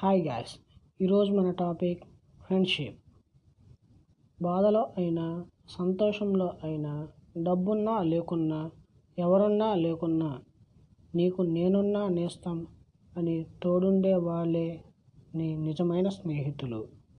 Hi guys ఈరోజు మన topic friendship. బాధలో అయినా సంతోషంలో అయినా డబ్బున్నా లేకున్నా ఎవరున్నా లేకున్నా నీకు నేనున్నా నేస్తం అని తోడుండే వాళ్ళే నీ నిజమైన స్నేహితులు.